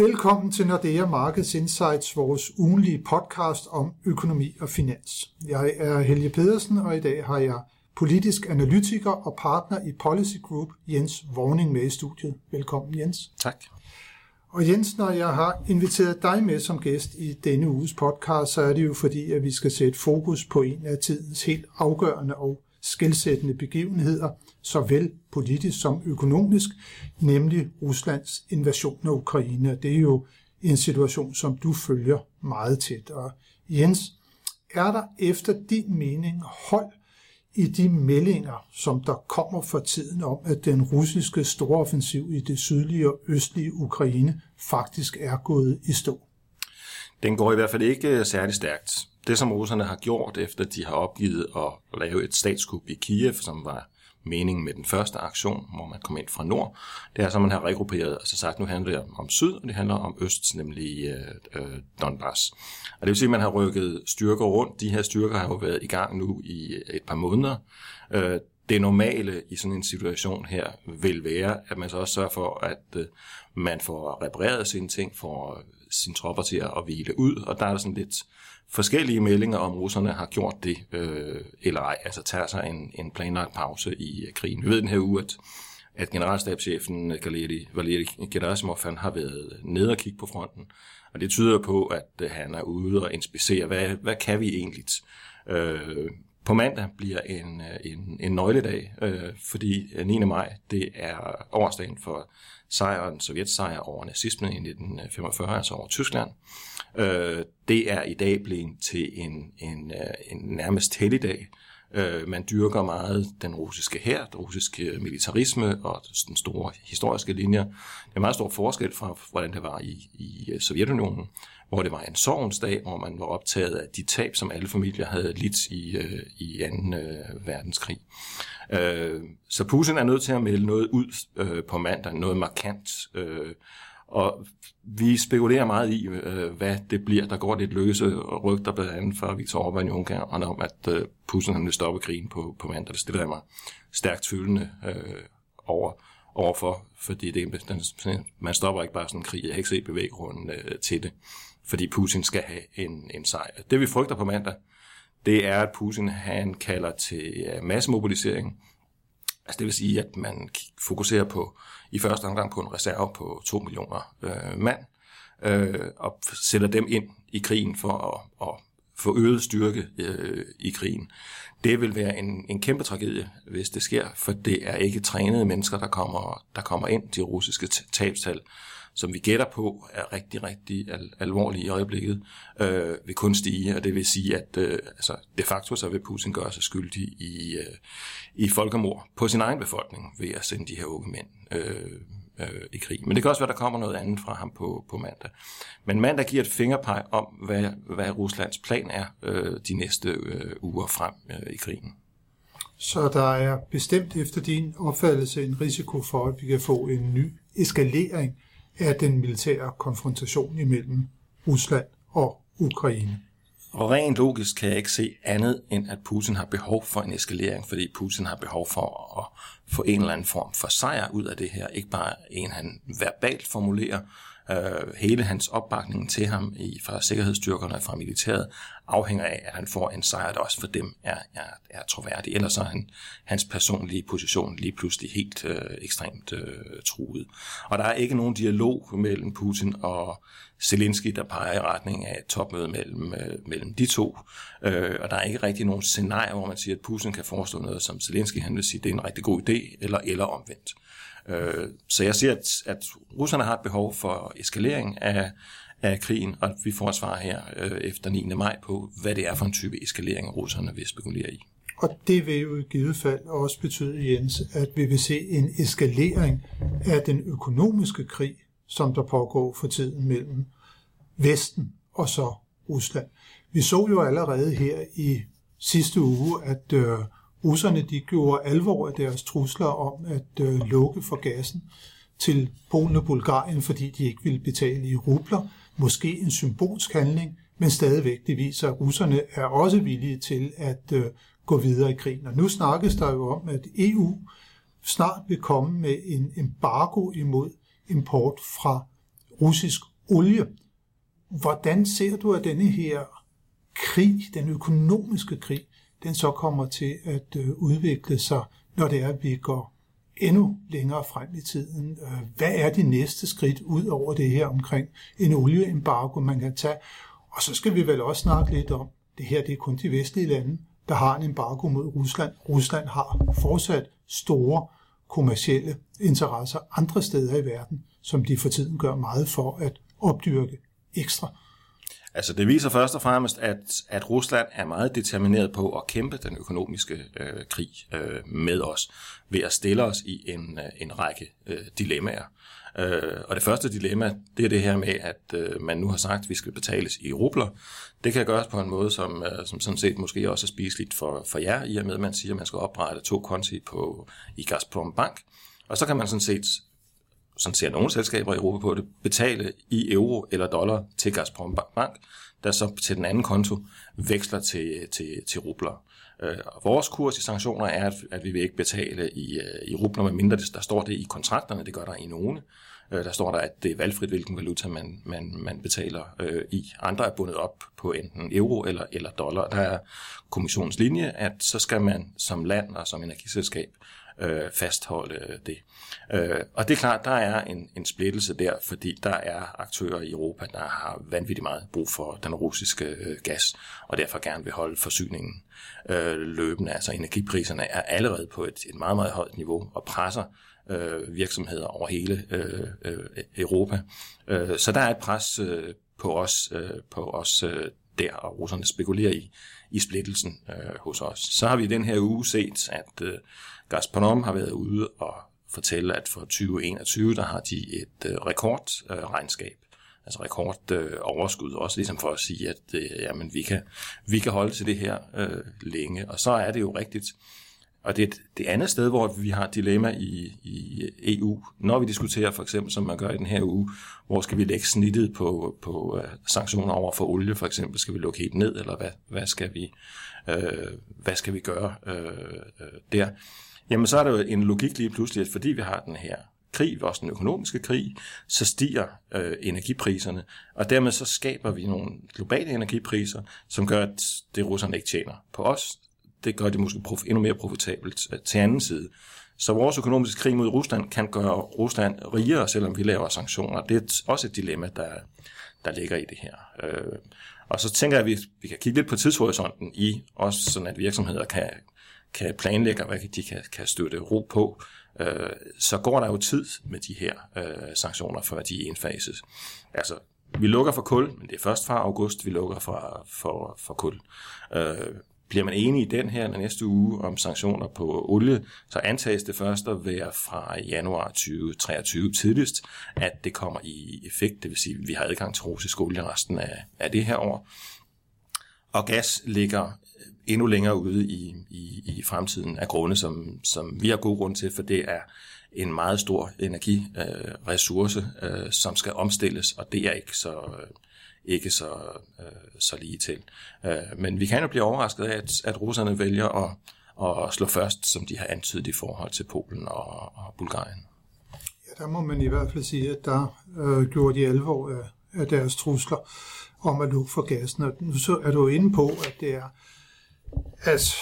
Velkommen til Nordea Markets Insights, vores ugenlige podcast om økonomi og finans. Jeg er Helge Pedersen, og i dag har jeg politisk analytiker og partner i Policy Group, Jens Vorning, med i studiet. Velkommen, Jens. Tak. Og Jens, når jeg har inviteret dig med som gæst i denne uges podcast, så er det jo fordi, at vi skal sætte fokus på en af tidens helt afgørende og skældsættende begivenheder, såvel politisk som økonomisk, nemlig Ruslands invasion af Ukraine. Det er jo en situation, som du følger meget tæt. Og Jens, er der efter din mening hold i de meldinger, som der kommer for tiden om, at den russiske storoffensiv i det sydlige og østlige Ukraine faktisk er gået i stå? Den går i hvert fald ikke øh, særlig stærkt. Det, som russerne har gjort, efter de har opgivet at lave et statskup i Kiev, som var meningen med den første aktion, hvor man kom ind fra nord, det er så, man har regrupperet, og så sagt, nu handler det om syd, og det handler om øst, nemlig øh, øh, Donbass. Og det vil sige, at man har rykket styrker rundt. De her styrker har jo været i gang nu i et par måneder. Øh, det normale i sådan en situation her vil være, at man så også sørger for, at øh, man får repareret sine ting, får sine tropper til at hvile ud, og der er der sådan lidt forskellige meldinger om, russerne har gjort det øh, eller ej, altså tager sig en, en planlagt pause i øh, krigen. Vi ved den her uge, at, at generalstabschefen øh, Galeri, Valeri Gerasimov han har været nede og kigge på fronten, og det tyder på, at øh, han er ude og inspicere, hvad, hvad kan vi egentlig? Øh, på mandag bliver en, øh, en, en nøgledag, øh, fordi øh, 9. maj det er årsdagen for sejren, sovjetsejr over nazismen i 1945, altså over Tyskland. Øh, det er i dag blevet til en, en, øh, en nærmest helligdag. Øh, man dyrker meget den russiske hær, den russiske militarisme og den store historiske linjer. Det er meget stor forskel fra, hvordan det var i, i øh, Sovjetunionen, hvor det var en sorgens dag, hvor man var optaget af de tab, som alle familier havde lidt i, øh, i 2. Øh, verdenskrig. Øh, så Putin er nødt til at melde noget ud øh, på mandag, noget markant. Øh, og vi spekulerer meget i, øh, hvad det bliver. Der går lidt løse rygter blandt andet fra Viktor Orbán i Ungarn om, at øh, Putin han vil stoppe krigen på, på mandag. Det stiller jeg mig stærkt tvivlende øh, over overfor, fordi det, den, man stopper ikke bare sådan en krig. Jeg har ikke set bevæggrunden øh, til det, fordi Putin skal have en, en sejr. Det vi frygter på mandag, det er, at Putin han kalder til massemobilisering. Altså det vil sige, at man fokuserer på i første omgang på en reserve på 2 millioner øh, mand, øh, og sætter dem ind i krigen for at, at få øget styrke øh, i krigen. Det vil være en, en kæmpe tragedie, hvis det sker, for det er ikke trænede mennesker, der kommer, der kommer ind. De russiske tabstal som vi gætter på er rigtig, rigtig al- alvorlige i øjeblikket, øh, vil kun stige, og det vil sige, at øh, altså, de facto så vil Putin gøre sig skyldig i, øh, i folkemord på sin egen befolkning ved at sende de her unge mænd øh, øh, i krig. Men det kan også være, der kommer noget andet fra ham på, på mandag. Men mandag giver et fingerpeg om, hvad, hvad Ruslands plan er øh, de næste øh, uger frem øh, i krigen. Så der er bestemt efter din opfattelse en risiko for, at vi kan få en ny eskalering af den militære konfrontation imellem Rusland og Ukraine. Og rent logisk kan jeg ikke se andet, end at Putin har behov for en eskalering, fordi Putin har behov for at få en eller anden form for sejr ud af det her. Ikke bare en, han verbalt formulerer, Øh, hele hans opbakning til ham i, fra sikkerhedsstyrkerne og fra militæret afhænger af, at han får en sejr, der også for dem er, er, er troværdig. Ellers er han, hans personlige position lige pludselig helt øh, ekstremt øh, truet. Og der er ikke nogen dialog mellem Putin og Zelensky, der peger i retning af et topmøde mellem, øh, mellem de to. Øh, og der er ikke rigtig nogen scenarie, hvor man siger, at Putin kan forestå noget, som Zelensky han vil sige, det er en rigtig god idé, eller, eller omvendt. Øh, så jeg siger, at, at russerne har et behov for eskalering af, af krigen, og vi får et svar her øh, efter 9. maj på, hvad det er for en type eskalering, russerne vil spekulere i. Og det vil jo i givet fald også betyde, Jens, at vi vil se en eskalering af den økonomiske krig, som der pågår for tiden mellem Vesten og så Rusland. Vi så jo allerede her i sidste uge, at øh, russerne de gjorde alvor af deres trusler om at øh, lukke for gassen til Polen og Bulgarien, fordi de ikke ville betale i rubler. Måske en symbolsk handling, men stadigvæk det viser, at russerne er også villige til at øh, gå videre i krigen. Og nu snakkes der jo om, at EU snart vil komme med en embargo imod import fra russisk olie. Hvordan ser du, at denne her krig, den økonomiske krig, den så kommer til at øh, udvikle sig, når det er, at vi går endnu længere frem i tiden. Øh, hvad er de næste skridt ud over det her omkring en olieembargo, man kan tage? Og så skal vi vel også snakke lidt om, det her det er kun de vestlige lande, der har en embargo mod Rusland. Rusland har fortsat store kommercielle interesser andre steder i verden, som de for tiden gør meget for at opdyrke ekstra. Altså det viser først og fremmest, at, at Rusland er meget determineret på at kæmpe den økonomiske øh, krig øh, med os, ved at stille os i en, øh, en række øh, dilemmaer. Øh, og det første dilemma, det er det her med, at øh, man nu har sagt, at vi skal betales i rubler. Det kan gøres på en måde, som, øh, som sådan set måske også er spiseligt for, for jer, i og med at man siger, at man skal oprette to konti på, i Gazprom Bank. Og så kan man sådan set sådan ser nogle selskaber i Europa på det, betale i euro eller dollar til Gazprom Bank, der så til den anden konto veksler til, til, til rubler. Øh, vores kurs i sanktioner er, at, at vi vil ikke betale i, øh, i rubler, medmindre det, der står det i kontrakterne, det gør der i nogle. Øh, der står der, at det er valgfrit, hvilken valuta man, man, man betaler øh, i. Andre er bundet op på enten euro eller, eller dollar. Der er kommissionens linje, at så skal man som land og som energiselskab øh, fastholde det. Øh, og det er klart, der er en, en splittelse der, fordi der er aktører i Europa, der har vanvittigt meget brug for den russiske øh, gas, og derfor gerne vil holde forsyningen øh, løbende. Altså energipriserne er allerede på et, et meget, meget højt niveau og presser øh, virksomheder over hele øh, øh, Europa. Øh, så der er et pres øh, på os, øh, på os øh, der, og russerne spekulerer i, i splittelsen øh, hos os. Så har vi den her uge set, at øh, Gazprom har været ude og fortælle, at for 2021, der har de et øh, rekordregnskab. Øh, altså rekord øh, overskud, også ligesom for at sige, at øh, jamen, vi, kan, vi kan holde til det her øh, længe. Og så er det jo rigtigt, og det er det andet sted, hvor vi har dilemma i, i EU, når vi diskuterer for eksempel, som man gør i den her uge, hvor skal vi lægge snittet på, på uh, sanktioner over for olie, for eksempel, skal vi lukke helt ned, eller hvad, hvad, skal, vi, uh, hvad skal vi gøre uh, uh, der? Jamen så er der jo en logik lige pludselig, at fordi vi har den her krig, også den økonomiske krig, så stiger øh, energipriserne, og dermed så skaber vi nogle globale energipriser, som gør, at det russerne ikke tjener på os, det gør det måske prof- endnu mere profitabelt øh, til anden side. Så vores økonomiske krig mod Rusland kan gøre Rusland rigere, selvom vi laver sanktioner. Det er også et dilemma, der, der ligger i det her. Øh, og så tænker jeg, at vi, vi kan kigge lidt på tidshorisonten i, også sådan at virksomheder kan, kan planlægge, hvad de kan, kan støtte ro på. Øh, så går der jo tid med de her øh, sanktioner, før de indfases. Altså, vi lukker for kul, men det er først fra august, vi lukker for, for, for kul. Øh, bliver man enig i den her næste uge om sanktioner på olie, så antages det først at være fra januar 2023 tidligst, at det kommer i effekt. Det vil sige, at vi har adgang til russisk olie resten af, af det her år. Og gas ligger endnu længere ude i, i, i fremtiden af grunde, som, som vi har god grund til, for det er en meget stor energiressource, øh, øh, som skal omstilles, og det er ikke så... Øh, ikke så, øh, så lige til. Øh, men vi kan jo blive overrasket af, at, at russerne vælger at, at slå først, som de har antydet i forhold til Polen og, og Bulgarien. Ja, der må man i hvert fald sige, at der øh, gjorde de alvor af, af deres trusler om at lukke for gassen. Og nu så er du inde på, at det er, at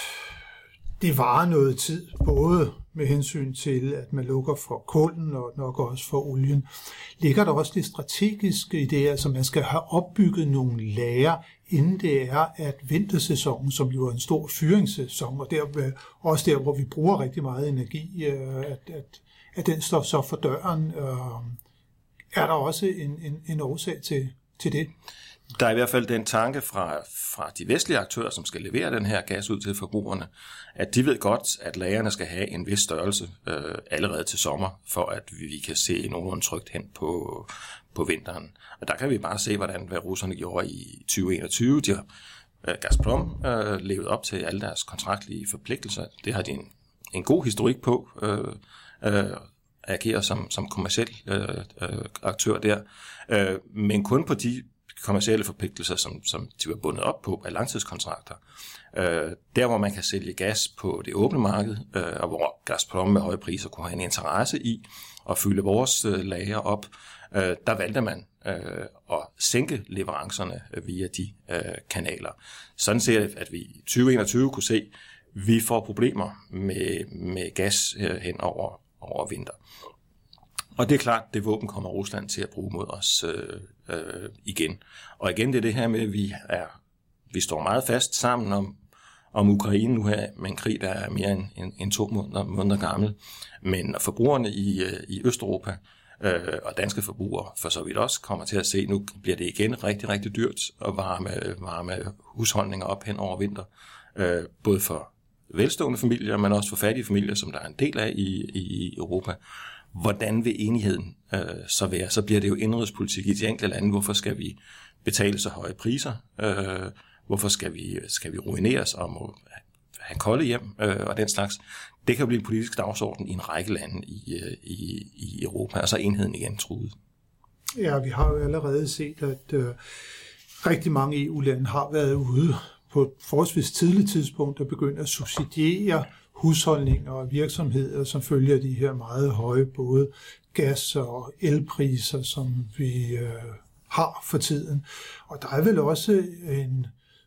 det varer noget tid, både med hensyn til, at man lukker for kulden og nok også for olien. Ligger der også det strategiske i det, altså man skal have opbygget nogle lager, inden det er, at vintersæsonen, som jo er en stor fyringssæson, og der, også der, hvor vi bruger rigtig meget energi, øh, at, at, at den står så for døren, øh, er der også en, en, en årsag til, til det? Der er i hvert fald den tanke fra, fra de vestlige aktører, som skal levere den her gas ud til forbrugerne, at de ved godt, at lagerne skal have en vis størrelse øh, allerede til sommer, for at vi kan se nogenlunde trygt hen på, på vinteren. Og der kan vi bare se, hvordan hvad russerne gjorde i 2021. De har, øh, Gazprom øh, levet op til alle deres kontraktlige forpligtelser. Det har de en, en god historik på. Øh, øh, agerer som, som kommersiel øh, øh, aktør der, øh, men kun på de kommersielle forpligtelser, som, som de var bundet op på af langtidskontrakter. Øh, der, hvor man kan sælge gas på det åbne marked, øh, og hvor Gazprom med høje priser kunne have en interesse i at fylde vores øh, lager op, øh, der valgte man øh, at sænke leverancerne via de øh, kanaler. Sådan ser det, at vi i 2021 kunne se, at vi får problemer med, med gas øh, hen over, over vinter. Og det er klart, det våben kommer Rusland til at bruge mod os øh, øh, igen. Og igen, det er det her med, at vi, er, vi står meget fast sammen om, om Ukraine nu her, med en krig, der er mere end, end, end to måneder, måneder gammel. Men forbrugerne i, øh, i Østeuropa øh, og danske forbrugere for så vidt også kommer til at se, nu bliver det igen rigtig, rigtig dyrt at varme, varme husholdninger op hen over vinter. Øh, både for velstående familier, men også for fattige familier, som der er en del af i, i Europa. Hvordan vil enigheden øh, så være? Så bliver det jo indrigspolitik i de enkelte lande. Hvorfor skal vi betale så høje priser? Øh, hvorfor skal vi, skal vi ruineres og må have kolde hjem øh, og den slags? Det kan jo blive en politisk dagsorden i en række lande i, øh, i, i Europa, og så er enheden igen truet. Ja, vi har jo allerede set, at øh, rigtig mange EU-lande har været ude på et forholdsvis tidligt tidspunkt at begynde at subsidiere husholdninger og virksomheder, som følger de her meget høje både gas- og elpriser, som vi øh, har for tiden. Og der er vel også en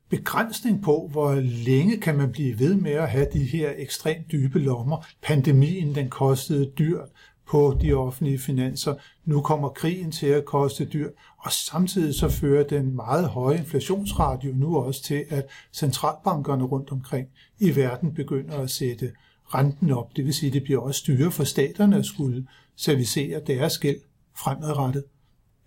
begrænsning på, hvor længe kan man blive ved med at have de her ekstremt dybe lommer. Pandemien, den kostede dyrt på de offentlige finanser. Nu kommer krigen til at koste dyr, og samtidig så fører den meget høje inflationsrate jo nu også til, at centralbankerne rundt omkring i verden begynder at sætte renten op. Det vil sige, at det bliver også dyre for staterne at skulle servicere deres gæld fremadrettet.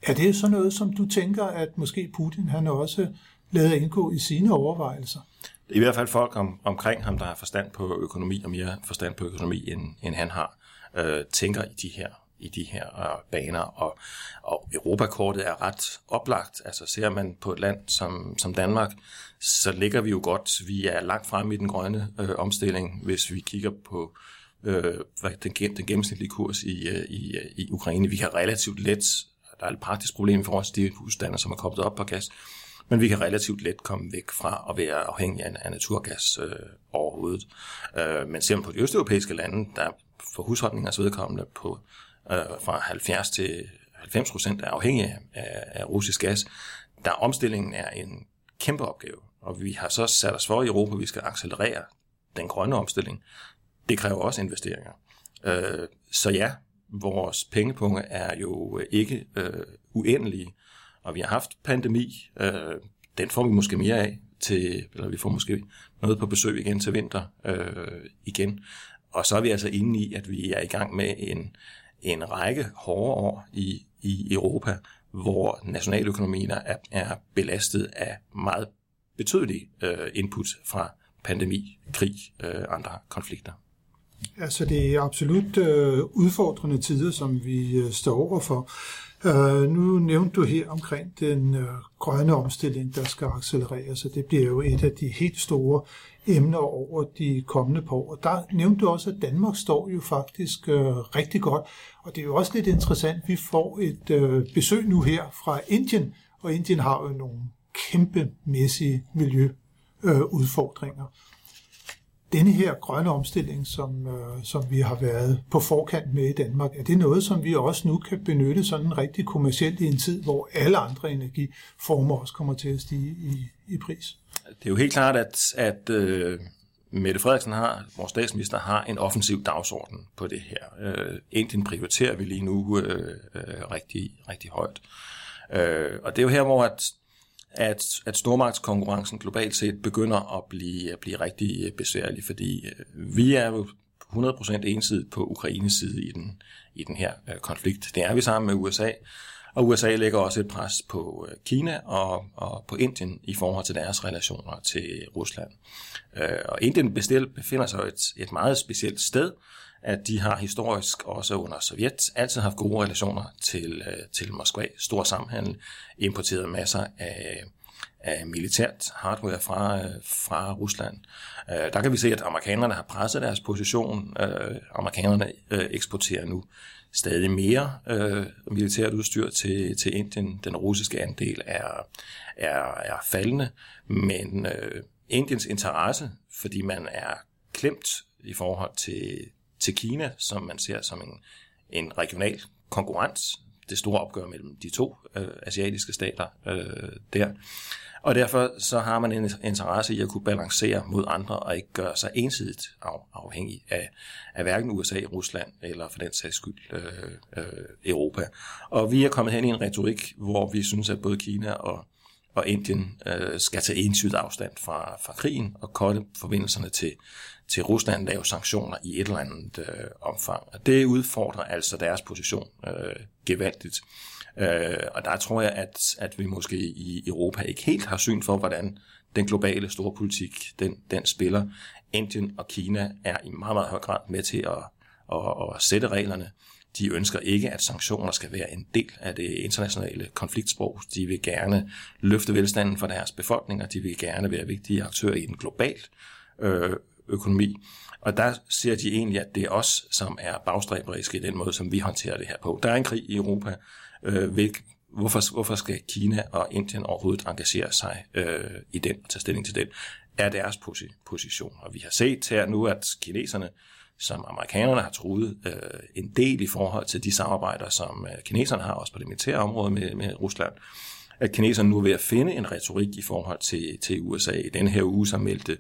Er det så noget, som du tænker, at måske Putin han også lader indgå i sine overvejelser? I hvert fald folk om, omkring ham, der har forstand på økonomi og mere forstand på økonomi, end, end han har, øh, tænker i de her i de her øh, baner, og, og Europakortet er ret oplagt. Altså ser man på et land som, som Danmark, så ligger vi jo godt. Vi er langt fremme i den grønne øh, omstilling, hvis vi kigger på øh, den, den gennemsnitlige kurs i, øh, i, øh, i Ukraine. Vi kan relativt let, der er et praktisk problem for os, de husstander, som er koblet op på gas, men vi kan relativt let komme væk fra at være afhængige af, af naturgas øh, overhovedet. Øh, men ser man på de østeuropæiske lande, der for husholdningers vedkommende på øh, fra 70 til 90 procent er afhængige af, af russisk gas, der omstillingen er en kæmpe opgave. Og vi har så sat os for i Europa, at vi skal accelerere den grønne omstilling. Det kræver også investeringer. Øh, så ja, vores pengepunge er jo ikke øh, uendelige, og vi har haft pandemi. Øh, den får vi måske mere af til, eller vi får måske noget på besøg igen til vinter øh, igen. Og så er vi altså inde i, at vi er i gang med en, en række hårde år i, i Europa, hvor nationaløkonomierne er, er belastet af meget betydelig øh, input fra pandemi, krig, øh, andre konflikter. Altså det er absolut øh, udfordrende tider, som vi øh, står overfor. Øh, nu nævnte du her omkring den øh, grønne omstilling, der skal accelereres, og det bliver jo et af de helt store emner over de kommende par år. Der nævnte du også, at Danmark står jo faktisk øh, rigtig godt, og det er jo også lidt interessant, vi får et øh, besøg nu her fra Indien, og Indien har jo nogle kæmpemæssige miljøudfordringer. Øh, denne her grønne omstilling, som, øh, som vi har været på forkant med i Danmark, er det noget, som vi også nu kan benytte sådan rigtig kommercielt i en tid, hvor alle andre energiformer også kommer til at stige i, i pris? Det er jo helt klart, at, at øh, Mette Frederiksen har, vores statsminister, har en offensiv dagsorden på det her. Øh, Indien prioriterer vi lige nu øh, øh, rigtig, rigtig højt. Øh, og det er jo her, hvor at at, at stormagtskonkurrencen globalt set begynder at blive, at blive rigtig øh, besværlig, fordi øh, vi er jo 100% ensidigt på Ukraines side i den, i den her øh, konflikt. Det er vi sammen med USA, og USA lægger også et pres på øh, Kina og, og på Indien i forhold til deres relationer til Rusland. Og Indien bestil, befinder sig et, et meget specielt sted, at de har historisk også under Sovjet altid haft gode relationer til, øh, til Moskva, stor samhandel, importeret masser af, af militært hardware fra, øh, fra Rusland. Øh, der kan vi se, at amerikanerne har presset deres position. Amerikanerne eksporterer nu stadig mere militært udstyr til, til Indien. Den russiske andel er, er, er faldende, men Indiens interesse, fordi man er klemt i forhold til, til Kina, som man ser som en, en regional konkurrent det store opgør mellem de to øh, asiatiske stater øh, der. Og derfor så har man en interesse i at kunne balancere mod andre og ikke gøre sig ensidigt af, afhængig af, af hverken USA, Rusland eller for den sags skyld øh, øh, Europa. Og vi er kommet hen i en retorik, hvor vi synes, at både Kina og, og Indien øh, skal tage ensygt afstand fra, fra krigen og kolde forbindelserne til, til Rusland, lave sanktioner i et eller andet øh, omfang. Og det udfordrer altså deres position øh, gevaldigt. Øh, og der tror jeg, at, at vi måske i Europa ikke helt har syn for, hvordan den globale store politik, den, den spiller. Indien og Kina er i meget, meget høj grad med til at, at, at sætte reglerne. De ønsker ikke, at sanktioner skal være en del af det internationale konfliktsprog. De vil gerne løfte velstanden for deres befolkninger. De vil gerne være vigtige aktører i den globale øh, økonomi. Og der ser de egentlig, at det er os, som er bagstræberiske i den måde, som vi håndterer det her på. Der er en krig i Europa. Øh, hvilk, hvorfor, hvorfor skal Kina og Indien overhovedet engagere sig øh, i den, tage stilling til den, er deres position. Og vi har set her nu, at kineserne, som amerikanerne har truet øh, en del i forhold til de samarbejder, som øh, kineserne har også på det militære område med, med Rusland, at kineserne nu er ved at finde en retorik i forhold til, til USA. I den her uge så meldte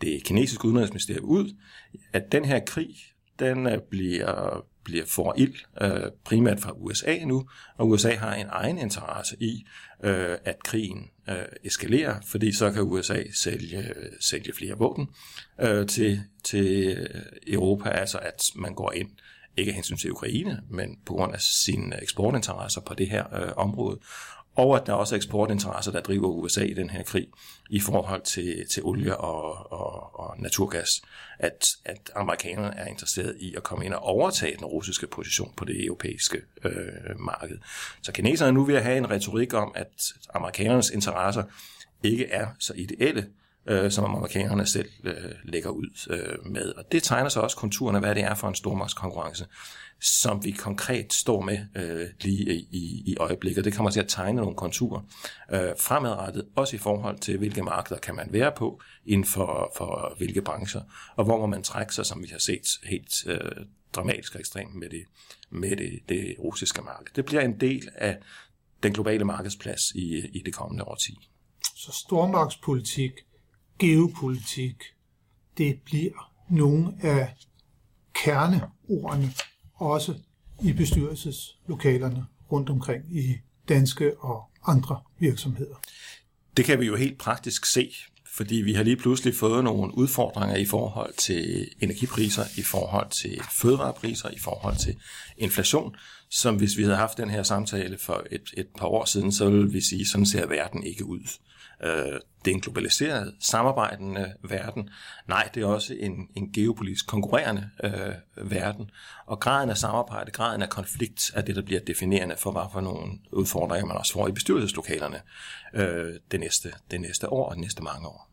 det kinesiske udenrigsministerium ud, at den her krig, den øh, bliver bliver for ild, øh, primært fra USA nu, og USA har en egen interesse i, øh, at krigen øh, eskalerer, fordi så kan USA sælge, sælge flere våben øh, til, til øh, Europa, altså at man går ind ikke af hensyn til Ukraine, men på grund af sine eksportinteresser på det her øh, område, og at der også er eksportinteresser, der driver USA i den her krig i forhold til, til olie og, og, og naturgas. At, at amerikanerne er interesseret i at komme ind og overtage den russiske position på det europæiske øh, marked. Så kineserne er nu ved at have en retorik om, at amerikanernes interesser ikke er så ideelle, øh, som amerikanerne selv øh, lægger ud øh, med. Og det tegner så også konturen af, hvad det er for en stormagtskonkurrence, som vi konkret står med øh, lige i, i øjeblikket. Det kommer til at tegne nogle konturer øh, fremadrettet, også i forhold til, hvilke markeder kan man være på, inden for, for hvilke brancher, og hvor må man trække sig, som vi har set helt øh, dramatisk og ekstremt med det, med det, det russiske marked. Det bliver en del af den globale markedsplads i, i det kommende årti. Så stormagtspolitik, geopolitik, det bliver nogle af kerneordene også i bestyrelseslokalerne rundt omkring i danske og andre virksomheder. Det kan vi jo helt praktisk se, fordi vi har lige pludselig fået nogle udfordringer i forhold til energipriser, i forhold til fødevarepriser, i forhold til inflation, som hvis vi havde haft den her samtale for et, et par år siden, så ville vi sige, sådan ser verden ikke ud. Øh, det er en globaliseret, samarbejdende øh, verden. Nej, det er også en, en geopolitisk konkurrerende øh, verden. Og graden af samarbejde, graden af konflikt er det, der bliver definerende for, hvad for nogle udfordringer man også får i bestyrelseslokalerne øh, det, næste, det næste år og de næste mange år.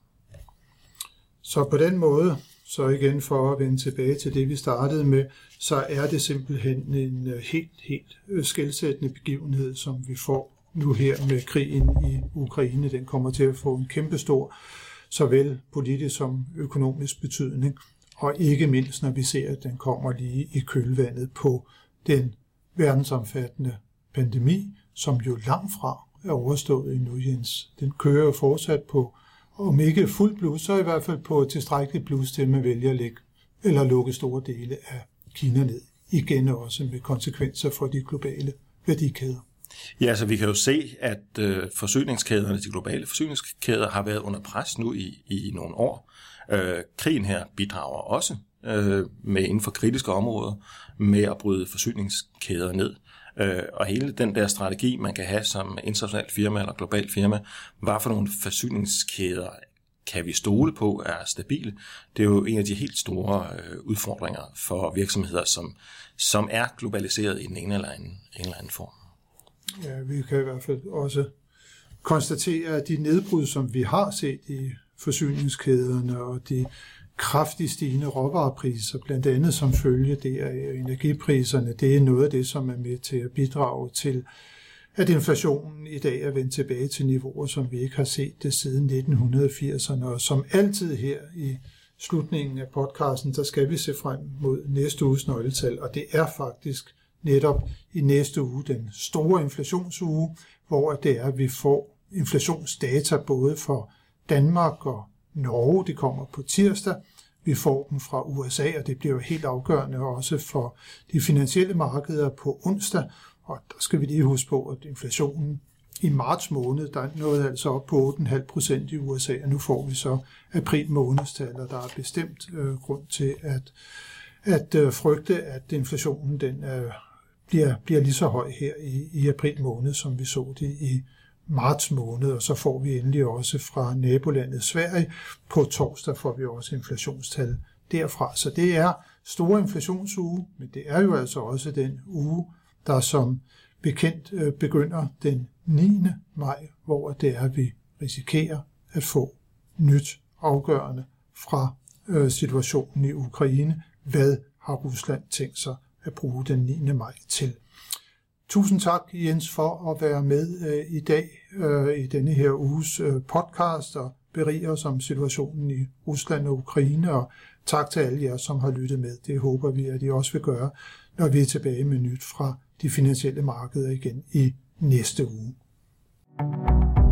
Så på den måde, så igen for at vende tilbage til det, vi startede med, så er det simpelthen en øh, helt, helt øh, skældsættende begivenhed, som vi får nu her med krigen i Ukraine. Den kommer til at få en kæmpestor såvel politisk som økonomisk betydning, og ikke mindst når vi ser, at den kommer lige i kølvandet på den verdensomfattende pandemi, som jo langt fra er overstået endnu, Jens. Den kører fortsat på, om ikke fuld blus, så i hvert fald på tilstrækkeligt blus til, at man vælger at lægge eller lukke store dele af Kina ned. Igen også med konsekvenser for de globale værdikæder. Ja, så vi kan jo se, at øh, forsyningskæderne, de globale forsyningskæder, har været under pres nu i, i nogle år. Øh, krigen her bidrager også øh, med inden for kritiske områder med at bryde forsyningskæder ned. Øh, og hele den der strategi, man kan have som internationalt firma eller globalt firma, hvad for nogle forsyningskæder kan vi stole på er stabile. Det er jo en af de helt store øh, udfordringer for virksomheder, som, som er globaliseret i den ene eller anden, en eller anden form. Ja, vi kan i hvert fald også konstatere, at de nedbrud, som vi har set i forsyningskæderne og de kraftigt stigende råvarepriser, blandt andet som følge der af energipriserne, det er noget af det, som er med til at bidrage til, at inflationen i dag er vendt tilbage til niveauer, som vi ikke har set det siden 1980'erne, og som altid her i slutningen af podcasten, der skal vi se frem mod næste uges nøgletal, og det er faktisk netop i næste uge, den store inflationsuge, hvor det er, at vi får inflationsdata både for Danmark og Norge, det kommer på tirsdag, vi får dem fra USA, og det bliver jo helt afgørende også for de finansielle markeder på onsdag. Og der skal vi lige huske på, at inflationen i marts måned, der nåede altså op på 8,5 procent i USA, og nu får vi så april månedstal, og der er bestemt øh, grund til at, at øh, frygte, at inflationen den øh, bliver, bliver lige så høj her i, i april måned, som vi så det i marts måned, og så får vi endelig også fra nabolandet Sverige. På torsdag får vi også inflationstal derfra. Så det er store inflationsuge, men det er jo altså også den uge, der som bekendt øh, begynder den 9. maj, hvor det er, at vi risikerer at få nyt afgørende fra øh, situationen i Ukraine. Hvad har Rusland tænkt sig at bruge den 9. maj til? Tusind tak, Jens, for at være med øh, i dag øh, i denne her uges øh, podcast og berige os om situationen i Rusland og Ukraine, og tak til alle jer, som har lyttet med. Det håber vi, at I også vil gøre, når vi er tilbage med nyt fra de finansielle markeder igen i næste uge. thank you